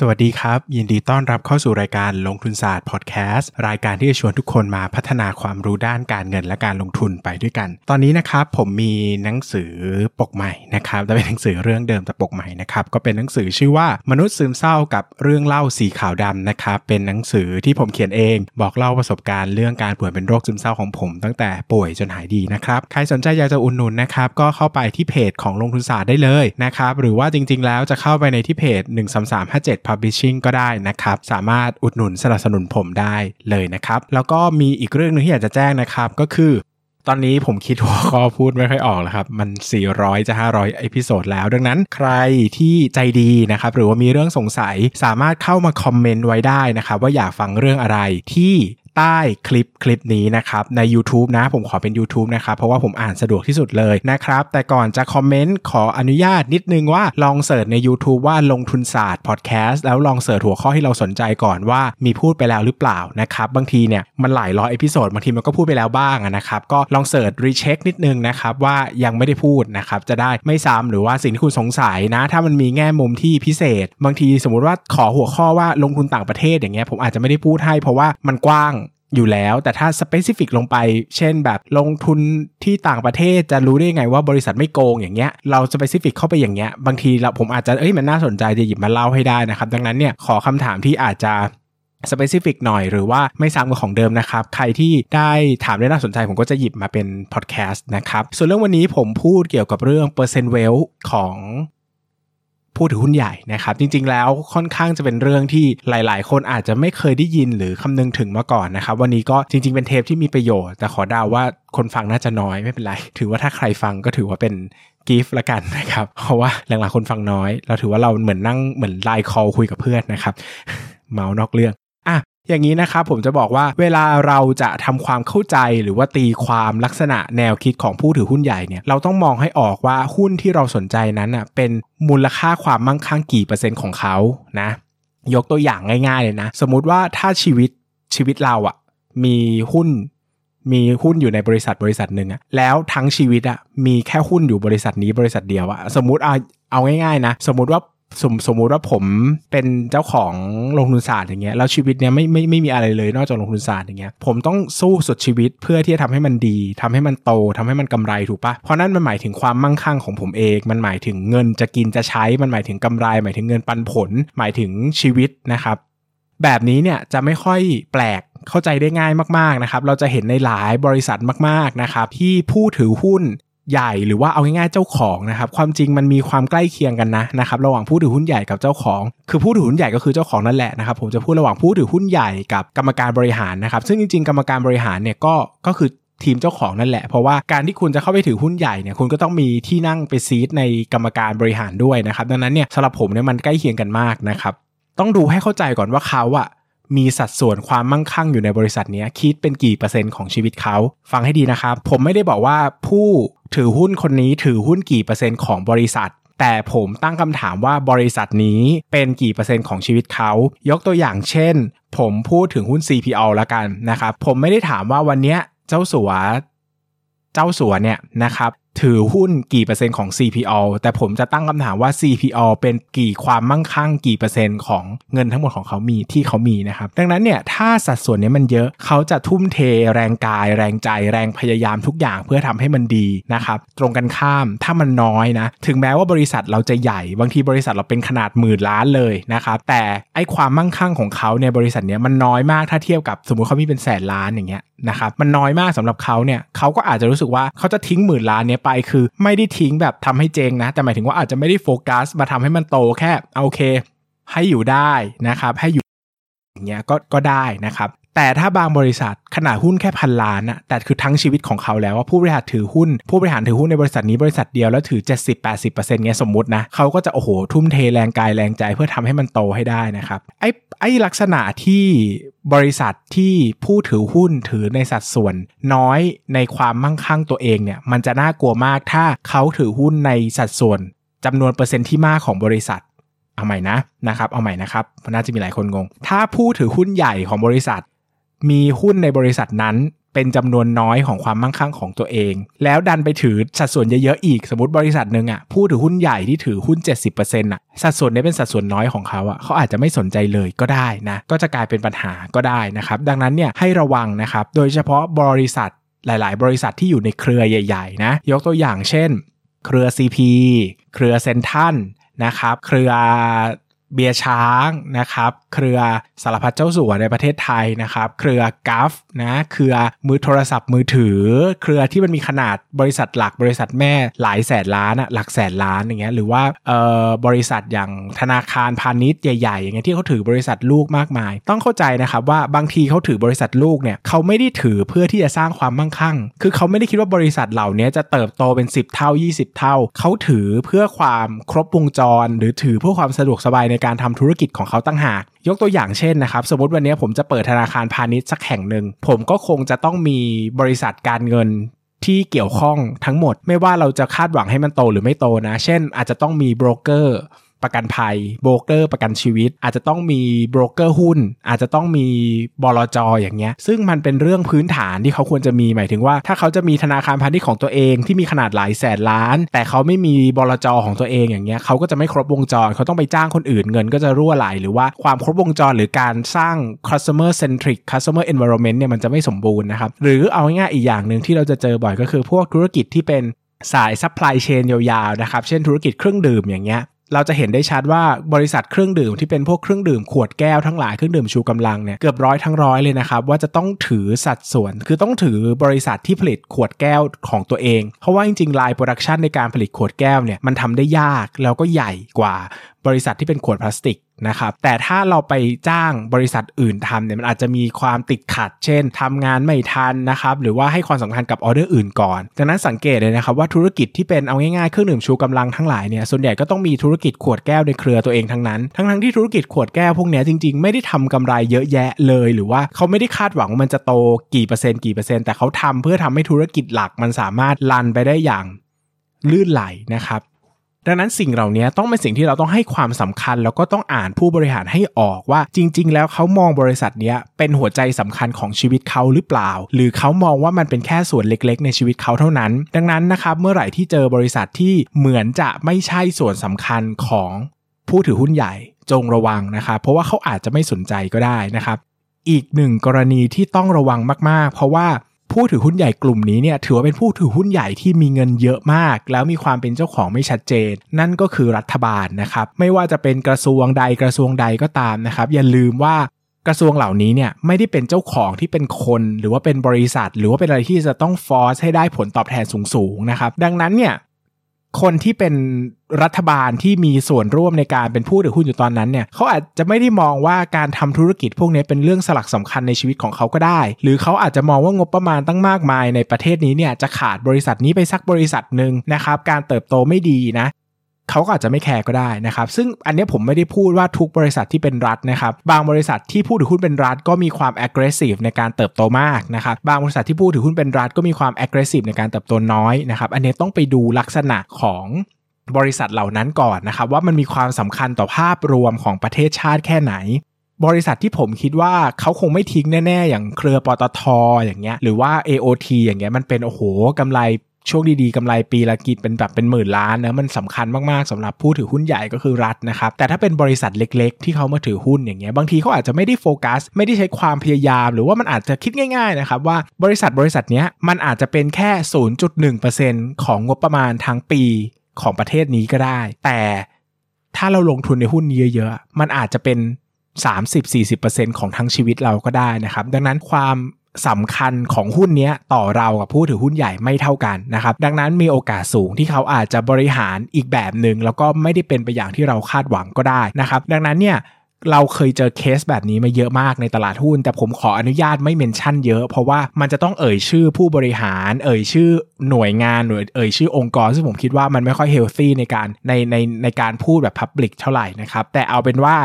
สวัสดีครับ ยินดีต้อนรับเข้าสู่รายการลงทุนศาสตร์พอดแคสต์รายการที่จะชวนทุกคนมาพัฒนาความรู้ด้านการเงินและการลงทุนไปด้วยกัน ตอนนี้นะครับผมมีหนังสือปกใหม่นะครับแต่เป็นหนังสือเรื่องเดิมแต่ปกใหม่นะครับก็เป็นหนังสือชื่อว่ามนุษย์ซึมเศร้ากับเรื่องเล่าสีขาวดำนะครับเป็นหนังสือที่ผมเขียนเอง บอกเล่าประสบการณ์เรื่องการป่วยเป็นโรคซึมเศร้าของผม ตั้งแต่ป่วยจนหายดีนะครับใครสนใจอยากจะอุดหนุนนะครับก็เข้าไปที่เพจของลงทุนศาสตร์ได้เลยนะครับหรือว่าจริง ๆ แล้วจะเข้าไปในที่เพจ 13357 Publishing ก็ได้นะครับ สามารถอุดหนุนสนับสนุนผมได้เลยนะครับ แล้วก็มีอีกเรื่องหนึงที่อยากจะแจ้งนะครับ ก็คือตอนนี้ผมคิดหัวข้อพูดไม่ค่อยออกแล้วครับ มัน 400 จะ 500 episode แล้ว ดังนั้นใครที่ใจดีนะครับ หรือว่ามีเรื่องสงสัยสามารถเข้ามาคอมเมนต์ไว้ได้นะครับ ว่าอยากฟังเรื่องอะไรที่ ใต้คลิปคลิปนี้นะครับใน YouTube นะผมขอเป็น YouTube นะครับเพราะว่าผมอ่านสะดวกที่สุดเลยนะครับแต่ก่อนจะคอมเมนต์ขออนุญาตนิดนึงว่าลอง search ใน YouTube ว่าลงทุนศาสตร์พอดแคสต์แล้วลอง search หัวข้อที่เราสนใจก่อนว่ามีพูดไปแล้วหรือเปล่านะครับบางทีเนี่ยมันหลายร้อย episode บางทีมันก็พูดไปแล้วบ้างนะครับก็ลอง search recheck นิดนึงนะครับว่ายังไม่ได้พูดนะครับจะได้ไม่ซ้ำหรือว่าสิ่งที่คุณสงสัยนะ ถ้ามันมีแง่มุมที่พิเศษ บางทีสมมุติว่าขอหัวข้อว่าลงทุนต่างประเทศอย่างเงี้ยผมอาจจะไม่ได้พูดให้เพราะว่ามันกว้าง อยู่แล้ว แต่ถ้า specific ลงไป เช่นแบบลงทุนที่ต่างประเทศจะรู้ได้ไงว่าบริษัทไม่โกงอย่างเงี้ย เรา specific เข้าไปอย่างเงี้ย บางทีเราผมอาจจะ เอ้ย มันน่าสนใจจะหยิบมาเล่าให้ได้นะครับ ดังนั้นเนี่ย ขอคำถามที่อาจจะ specific หน่อยหรือว่าไม่ซ้ำกับของเดิมนะครับ ใครที่ได้ถามได้น่าสนใจผมก็จะหยิบมาเป็นพอดแคสต์นะครับ ส่วนเรื่องวันนี้ผมพูดเกี่ยวกับเรื่องเปอร์เซ็นต์เวลของ ผู้ถือหุ้นใหญ่นะครับ จริง ๆ แล้วค่อนข้างจะเป็นเรื่องที่หลาย ๆ คนอาจจะไม่เคยได้ยินหรือคำนึงถึงมาก่อนนะครับ วันนี้ก็จริง ๆ เป็นเทปที่มีประโยชน์ แต่ขอดาว่าคนฟังน่าจะน้อยไม่เป็นไร ถือว่าถ้าใครฟังก็ถือว่าเป็นกิฟต์ละกันนะครับ เพราะว่าหลังๆคนฟังน้อย เราถือว่าเราเหมือนนั่งเหมือนไลน์คอลคุยกับเพื่อนนะครับ เมาส์นอกเรื่อง อย่างนี้นะครับผมจะบอกว่าเวลาเราจะทำความเข้าใจหรือว่าตีความลักษณะแนวคิดของผู้ถือหุ้นใหญ่เนี่ยเราต้องมองให้ออกว่าหุ้นที่เราสนใจนั้นอะเป็นมูลค่าความมั่งคั่งกี่เปอร์เซ็นต์ของเขานะยกตัวอย่างง่ายๆเลยนะ สมมุติว่าถ้าชีวิตชีวิตเราอะมีหุ้น มีหุ้นอยู่ในบริษัทบริษัทหนึ่งอะแล้วทั้งชีวิตอะมีแค่หุ้นอยู่บริษัทนี้บริษัทเดียวอะสมมติเอาเอาง่ายๆนะ สมมติว่า สมสมมุติว่าผมเป็นเจ้าของลงทุนศาสตร์อย่างเงี้ยแล้วชีวิตเนี้ยไม่ไม่ไม่มีอะไรเลยนอกจากลงทุนศาสตร์อย่างเงี้ยผมต้องสู้สุดชีวิตเพื่อที่จะทำให้มันดีทำให้มันโตทำให้มันกำไรถูกปะเพราะนั่นมันหมายถึงความมั่งคั่งของผมเอง มันหมายถึงเงินจะกินจะใช้มันหมายถึงกำไร หมายถึงเงินปันผล หมายถึงชีวิตนะครับ แบบนี้เนี่ยจะไม่ค่อยแปลกเข้าใจได้ง่ายมากๆนะครับ เราจะเห็นในหลายบริษัทมากๆนะครับที่ผู้ถือหุ้น ใหญ่หรือว่าเอาง่ายๆเจ้าของนะครับความจริงมันมีความใกล้เคียงกันนะนะครับระหว่างผู้ถือหุ้นใหญ่กับเจ้าของ คือผู้ถือหุ้นใหญ่ก็คือเจ้าของนั่นแหละนะครับผมจะพูดระหว่างผู้ถือหุ้นใหญ่กับกรรมการบริหารนะครับซึ่งจริงๆ กรรมการบริหารเนี่ยก็ก็คือทีมเจ้าของนั่นแหละ เพราะว่าการที่คุณจะเข้าไปถือหุ้นใหญ่เนี่ยคุณก็ต้องมีที่นั่งไปซีดในกรรมการบริหารด้วยนะครับดังนั้นเนี่ยสำหรับผมเนี่ยมันใกล้เคียงกันมากนะครับต้องดูให้เข้าใจก่อนว่าเขาอะมีสัดส่วนความมั่งคั่งอยู่ในบริษัทนี้คิดเป็นกี่เปอร์เซ็นต์ของชีวิตเขา ฟังให้ดีนะครับ ผมไม่ได้บอกว่าผู้ ถือหุ้นคนนี้ถือหุ้นกี่เปอร์เซ็นต์ของบริษัท แต่ผมตั้งคำถามว่าบริษัทนี้เป็นกี่เปอร์เซ็นต์ของชีวิตเขา ยกตัวอย่างเช่น ผมพูดถึงหุ้น CPO ละกันนะครับ ผมไม่ได้ถามว่าวันนี้เจ้าสัวเจ้าสัวเนี่ยนะครับถือหุ้นกี่เปอร์เซ็นต์ของ CPO แต่ผมจะตั้งคำถามว่า CPO เป็นกี่ความมั่งคั่งกี่เปอร์เซ็นต์ของเงินทั้งหมดของเขามีที่เขามีนะครับ ดังนั้นเนี่ยถ้าสัดส่วนนี้มันเยอะเขาจะทุ่มเทแรงกาย แรงใจแรงพยายามทุกอย่างเพื่อทำให้มันดีนะครับตรงกันข้ามถ้ามันน้อยนะ ถึงแม้ว่าบริษัทเราจะใหญ่บางทีบริษัทเราเป็นขนาดหมื่นล้านเลยนะครับแต่ไอความมั่งคั่งของเขาในบริษัทเนี้ยมันน้อยมากถ้าเทียบกับสมมติเขามีเป็นแสนล้านอย่างเงี้ยนะครับมันน้อยมากสำหรับเขาเนี่ยเขาก็อาจจะรู้สึกว่าเขาจะทิ้งหมื่นล้านเนี้ยไปคือไม่ได้ทิ้งแบบทำให้เจงนะ แต่หมายถึงว่าอาจจะไม่ได้โฟกัสมาทำให้มันโตแค่โอเค ให้อยู่ได้นะครับ ให้อยู่อย่างเงี้ยก็ก็ได้นะครับ แต่ถ้าบางบริษัทขนาดหุ้นแค่พันล้านอะแต่คือทั้งชีวิตของเขาแล้วว่าผู้บริหารถือหุ้น ผู้บริหารถือหุ้นในบริษัทนี้บริษัทเดียวแล้วถือ 70-80%เงี้ยสมมตินะเขาก็จะโอ้โหทุ่มเทแรงกายแรงใจเพื่อทำให้มันโตให้ได้นะครับไอ้ไอ้ลักษณะที่บริษัทที่ผู้ถือหุ้นถือในสัดส่วน น้อยในความมั่งคั่งตัวเองเนี่ยมันจะน่ากลัวมากถ้าเขาถือหุ้นในสัดส่วนจำนวนเปอร์เซ็นต์ที่มากของบริษัทเอาใหม่นะนะครับเอาใหม่นะครับน่าจะมีหลายคนงง ถ้าผู้ถือหุ้นใหญ่ของบริษัท มีหุ้นในบริษัทนั้นเป็นจำนวนน้อยของความมั่งคั่งของตัวเอง แล้วดันไปถือสัดส่วนเยอะๆอีกสมมติบริษัทหนึ่งอะผู้ถือหุ้นใหญ่ที่ถือหุ้น 70%อะสัดส่วนนี้เป็นสัดส่วนน้อยของเขาอะเขาอาจจะไม่สนใจเลยก็ได้นะ ก็จะกลายเป็นปัญหาก็ได้นะครับ ดังนั้นเนี่ยให้ระวังนะครับ โดยเฉพาะบริษัทหลาย ๆ บริษัทที่อยู่ในเครือใหญ่ ๆ นะ ยกตัวอย่างเช่น เครือ CP เครือเซนทันนะครับ เครือ เบียร์ช้างนะครับ เครือสารพัดเจ้าสัวในประเทศไทยนะครับ เครือกัฟนะเครือมือโทรศัพท์มือถือ เครือที่มันมีขนาดบริษัทหลักบริษัทแม่หลายแสนล้านอะหลักแสนล้านอย่างเงี้ยหรือว่าเอ่อบริษัทอย่างธนาคารพาณิชย์ใหญ่ๆอย่างเงี้ยที่เขาถือบริษัทลูกมากมาย ต้องเข้าใจนะครับว่าบางทีเขาถือบริษัทลูกเนี่ยเขาไม่ได้ถือเพื่อที่จะสร้างความมั่งคั่ง คือเขาไม่ได้คิดว่าบริษัทเหล่านี้จะเติบโตเป็น 10 เท่า 20 เท่า เขาถือเพื่อความครบวงจร หรือถือเพื่อความสะดวกสบายในการทำธุรกิจของเขาตั้งหาก ยกตัวอย่างเช่นนะครับ สมมติวันนี้ผมจะเปิดธนาคารพาณิชย์สักแห่งหนึ่ง ผมก็คงจะต้องมีบริษัทการเงินที่เกี่ยวข้องทั้งหมด ไม่ว่าเราจะคาดหวังให้มันโตหรือไม่โตนะ เช่น อาจจะต้องมีโบรกเกอร์ ประกันภัยโบรกเกอร์ประกันชีวิต อาจจะต้องมีโบรกเกอร์หุ้น อาจจะต้องมีบลจอย่างเงี้ย ซึ่งมันเป็นเรื่องพื้นฐานที่เขาควรจะมีหมายถึงว่า ถ้าเขาจะมีธนาคารพาณิชย์ของตัวเองที่มีขนาดหลายแสนล้าน แต่เขาไม่มีบลจของตัวเองอย่างเงี้ยเขาก็จะไม่ครบวงจรเขาต้องไปจ้างคนอื่นเงินก็จะรั่วไหลหรือว่าความครบวงจรหรือการสร้าง customer centric customer environment เนี่ยมันจะไม่สมบูรณ์นะครับหรือเอาง่ายๆอีกอย่างหนึ่งที่เราจะเจอบ่อยก็คือพวกธุรกิจที่เป็นสาย supply chain ยาวๆนะครับ เช่นธุรกิจเครื่องดื่มอย่างเงี้ย เราจะเห็นได้ชัดว่าบริษัทเครื่องดื่มที่เป็นพวกเครื่องดื่มขวดแก้วทั้งหลายเครื่องดื่มชูกำลังเนี่ยเกือบร้อยทั้งร้อยเลยนะครับว่าจะต้องถือสัดส่วน คือต้องถือบริษัทที่ผลิตขวดแก้วของตัวเอง เพราะว่าจริงๆ line production ในการผลิตขวดแก้วเนี่ยมันทำได้ยากแล้วก็ใหญ่กว่าบริษัทที่เป็นขวดพลาสติกนะครับแต่ถ้าเราไปจ้างบริษัทอื่นทำเนี่ยมันอาจจะมีความติดขัด เช่นทำงานไม่ทันนะครับหรือว่าให้ความสำคัญกับออเดอร์อื่นก่อนดังนั้นสังเกตเลยนะครับว่าธุรกิจที่เป็นเอาง่ายๆเครื่องดื่มชูกำลังทั้งหลายเนี่ยส่วนใหญ่ก็ต้องมีธุรกิจขวดแก้วในเครือตัวเองทั้งนั้น ทั้งๆที่ธุรกิจขวดแก้วพวกนี้จริง ๆ ไม่ได้ทำกำไรเยอะแยะเลย หรือว่าเขาไม่ได้คาดหวังว่ามันจะโตกี่เปอร์เซ็นต์กี่เปอร์เซ็นต์แต่เขาทำเพื่อทำให้ธุรกิจหลักมันสามารถลันไปได้อย่างลื่นไหลนะครับ ดังนั้นสิ่งเหล่านี้ต้องเป็นสิ่งที่เราต้องให้ความสำคัญ แล้วก็ต้องอ่านผู้บริหารให้ออกว่าจริง ๆ แล้วเขามองบริษัทนี้เป็นหัวใจสำคัญของชีวิตเขาหรือเปล่า หรือเขามองว่ามันเป็นแค่ส่วนเล็ก ๆ ในชีวิตเขาเท่านั้น ดังนั้นนะครับเมื่อไหร่ที่เจอบริษัทที่เหมือนจะไม่ใช่ส่วนสำคัญของผู้ถือหุ้นใหญ่จงระวังนะครับเพราะว่าเขาอาจจะไม่สนใจก็ได้นะครับอีกหนึ่งกรณีที่ต้องระวังมากๆ เพราะว่า ผู้ถือหุ้นใหญ่กลุ่มนี้เนี่ยถือว่าเป็นผู้ถือหุ้นใหญ่ที่มีเงินเยอะมาก แล้วมีความเป็นเจ้าของไม่ชัดเจน นั่นก็คือรัฐบาลนะครับไม่ว่าจะเป็นกระทรวงใดกระทรวงใดก็ตามนะครับอย่าลืมว่ากระทรวงเหล่านี้เนี่ยไม่ได้เป็นเจ้าของที่เป็นคน หรือว่าเป็นบริษัท หรือว่าเป็นอะไรที่จะต้องฟอร์สให้ได้ผลตอบแทนสูงๆนะครับดังนั้นเนี่ย คนที่เป็นรัฐบาลที่มีส่วนร่วมในการเป็นผู้ถือหุ้นอยู่ตอนนั้นเนี่ยเขาอาจจะไม่ได้มองว่าการทำธุรกิจพวกนี้เป็นเรื่องสลักสำคัญในชีวิตของเขาก็ได้ หรือเขาอาจจะมองว่างบประมาณตั้งมากมายในประเทศนี้เนี่ยจะขาดบริษัทนี้ไปสักบริษัทหนึ่งนะครับการเติบโตไม่ดีนะ เขาก็อาจจะไม่แคร์ก็ได้นะครับ ซึ่งอันนี้ผมไม่ได้พูดว่าทุกบริษัทที่เป็นรัฐนะครับ บางบริษัทที่ผู้ถือหุ้นเป็นรัฐก็มีความ aggressive ในการเติบโตมากนะครับ บางบริษัทที่ผู้ถือหุ้นเป็นรัฐก็มีความ aggressive ในการเติบโตน้อยนะครับ อันนี้ต้องไปดูลักษณะของบริษัทเหล่านั้นก่อนนะครับ ว่ามันมีความสำคัญต่อภาพรวมของประเทศชาติแค่ไหน บริษัทที่ผมคิดว่าเขาคงไม่ทิ้งแน่ ๆ อย่างเครือปตทอย่างเงี้ยหรือว่า AOT อย่างเงี้ยมันเป็นโอ้โหกำไร ช่วงดีๆกำไรปีละกิจเป็นแบบเป็นหมื่นล้านนะมันสำคัญมากๆสำหรับผู้ถือหุ้นใหญ่ก็คือรัฐนะครับแต่ถ้าเป็นบริษัทเล็ก ๆ ที่เขามาถือหุ้นอย่างเงี้ยบางทีเขาอาจจะไม่ได้โฟกัส ไม่ได้ใช้ความพยายาม หรือว่ามันอาจจะคิดง่ายๆนะครับว่าบริษัทบริษัทเนี้ยมันอาจจะเป็นแค่ 0.1%ของงบประมาณทั้งปีของประเทศนี้ก็ได้ แต่ถ้าเราลงทุนในหุ้นนี้เยอะๆมันอาจจะเป็น 30-40%ของทั้งชีวิตเราก็ได้นะครับ ดังนั้นความ สำคัญของหุ้นนี้ต่อเรากับผู้ถือหุ้นใหญ่ไม่เท่ากันนะครับ ดังนั้นมีโอกาสสูงที่เขาอาจจะบริหารอีกแบบหนึ่งแล้วก็ไม่ได้เป็นไปอย่างที่เราคาดหวังก็ได้นะครับ ดังนั้นเนี่ยเราเคยเจอเคสแบบนี้มาเยอะมากในตลาดหุ้น แต่ผมขออนุญาตไม่เมนชั่นเยอะ เพราะว่ามันจะต้องเอ่ยชื่อผู้บริหาร เอ่ยชื่อหน่วยงานหรือเอ่ยชื่อองค์กร ซึ่งผมคิดว่ามันไม่ค่อยเฮลตี้ในการในในในการพูดแบบพับลิกเท่าไหร่นะครับ แต่เอาเป็นว่า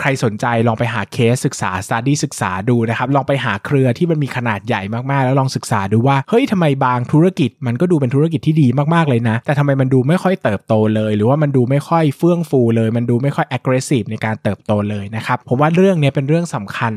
ใครสนใจลองไปหาเคสศึกษา study ศึกษาดูนะครับลองไปหาเครือที่มันมีขนาดใหญ่มากๆ แล้วลองศึกษาดูว่าเฮ้ยทำไมบางธุรกิจมันก็ดูเป็นธุรกิจที่ดีมากๆเลยนะ แต่ทำไมมันดูไม่ค่อยเติบโตเลย หรือว่ามันดูไม่ค่อยเฟื่องฟูเลย มันดูไม่ค่อย aggressive ในการเติบโตเลยนะครับผมว่าเรื่องนี้เป็นเรื่องสำคัญ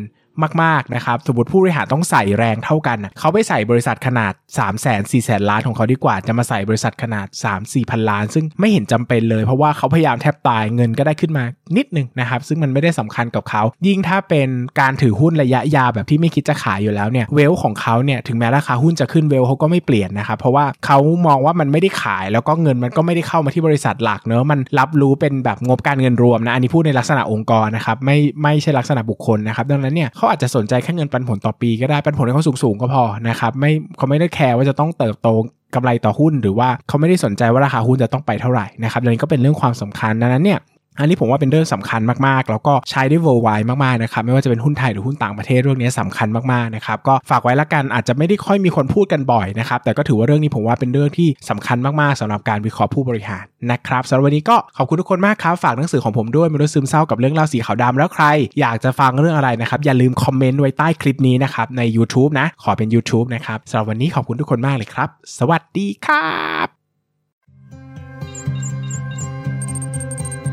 มากๆนะครับ สมมติผู้บริหารต้องใส่แรงเท่ากัน เขาไปใส่บริษัทขนาด 3 0 0 0 0 0 4 0 0 0ล้านของเขาดีกว่า จะมาใส่บริษัทขนาด 3 4พันล้าน ซึ่งไม่เห็นจำเป็นเลย เพราะว่าเขาพยายามแทบตายเงินก็ได้ขึ้นมานิดนึงนะครับ ซึ่งมันไม่ได้สำคัญกับเขา ยิ่งถ้าเป็นการถือหุ้นระยะยาวแบบที่ไม่คิดจะขายอยู่แล้วเนี่ย เวลของเขาเนี่ย ถึงแม้ราคาหุ้นจะขึ้นเวลเขาก็ไม่เปลี่ยนนะครับ เพราะว่าเขามองว่ามันไม่ได้ขาย แล้วก็เงินมันก็ไม่ได้เข้ามาที่บริษัทหลักเนอะ มันรับรู้เป็นแบบงบการเงินรวมนะ อันนี้พูดในลักษณะองค์กรนะครับ ไม่ไม่ใช่ลักษณะบุคคลนะครับ ดังนั้นเนี่ยเขาอาจจะสนใจแค่เงินปันผลต่อปีก็ได้ปันผลให้เขาสูงๆก็พอนะครับไม่เขาไม่ได้แคร์ว่าจะต้องเติบโตกำไรต่อหุ้น หรือว่าเขาไม่ได้สนใจว่าราคาหุ้นจะต้องไปเท่าไหร่นะครับดังนี้ก็เป็นเรื่องความสำคัญดังนั้นเนี่ย อันนี้ผมว่าเป็นเรื่องสำคัญมากๆ แล้วก็ใช้ได้ worldwide มากๆนะครับไม่ว่าจะเป็นหุ้นไทยหรือหุ้นต่างประเทศเรื่องนี้สำคัญมากๆนะครับก็ฝากไว้ละกันอาจจะไม่ได้ค่อยมีคนพูดกันบ่อยนะครับแต่ก็ถือว่าเรื่องนี้ผมว่าเป็นเรื่องที่สำคัญมากๆสำหรับการวิเคราะห์ผู้บริหารนะครับสำหรับวันนี้ก็ขอบคุณทุกคนมากครับฝากหนังสือของผมด้วยมนุษย์ซึมเศร้ากับเรื่องเล่าสีขาวดำแล้วใคร อยากจะฟังเรื่องอะไรนะครับอย่าลืมคอมเมนต์ไว้ใต้คลิปนี้นะครับใน YouTube นะขอเป็น YouTube นะครับสำหรับวันนี้ขอบคุณทุกคนมากเลยครับ สวัสดีครับ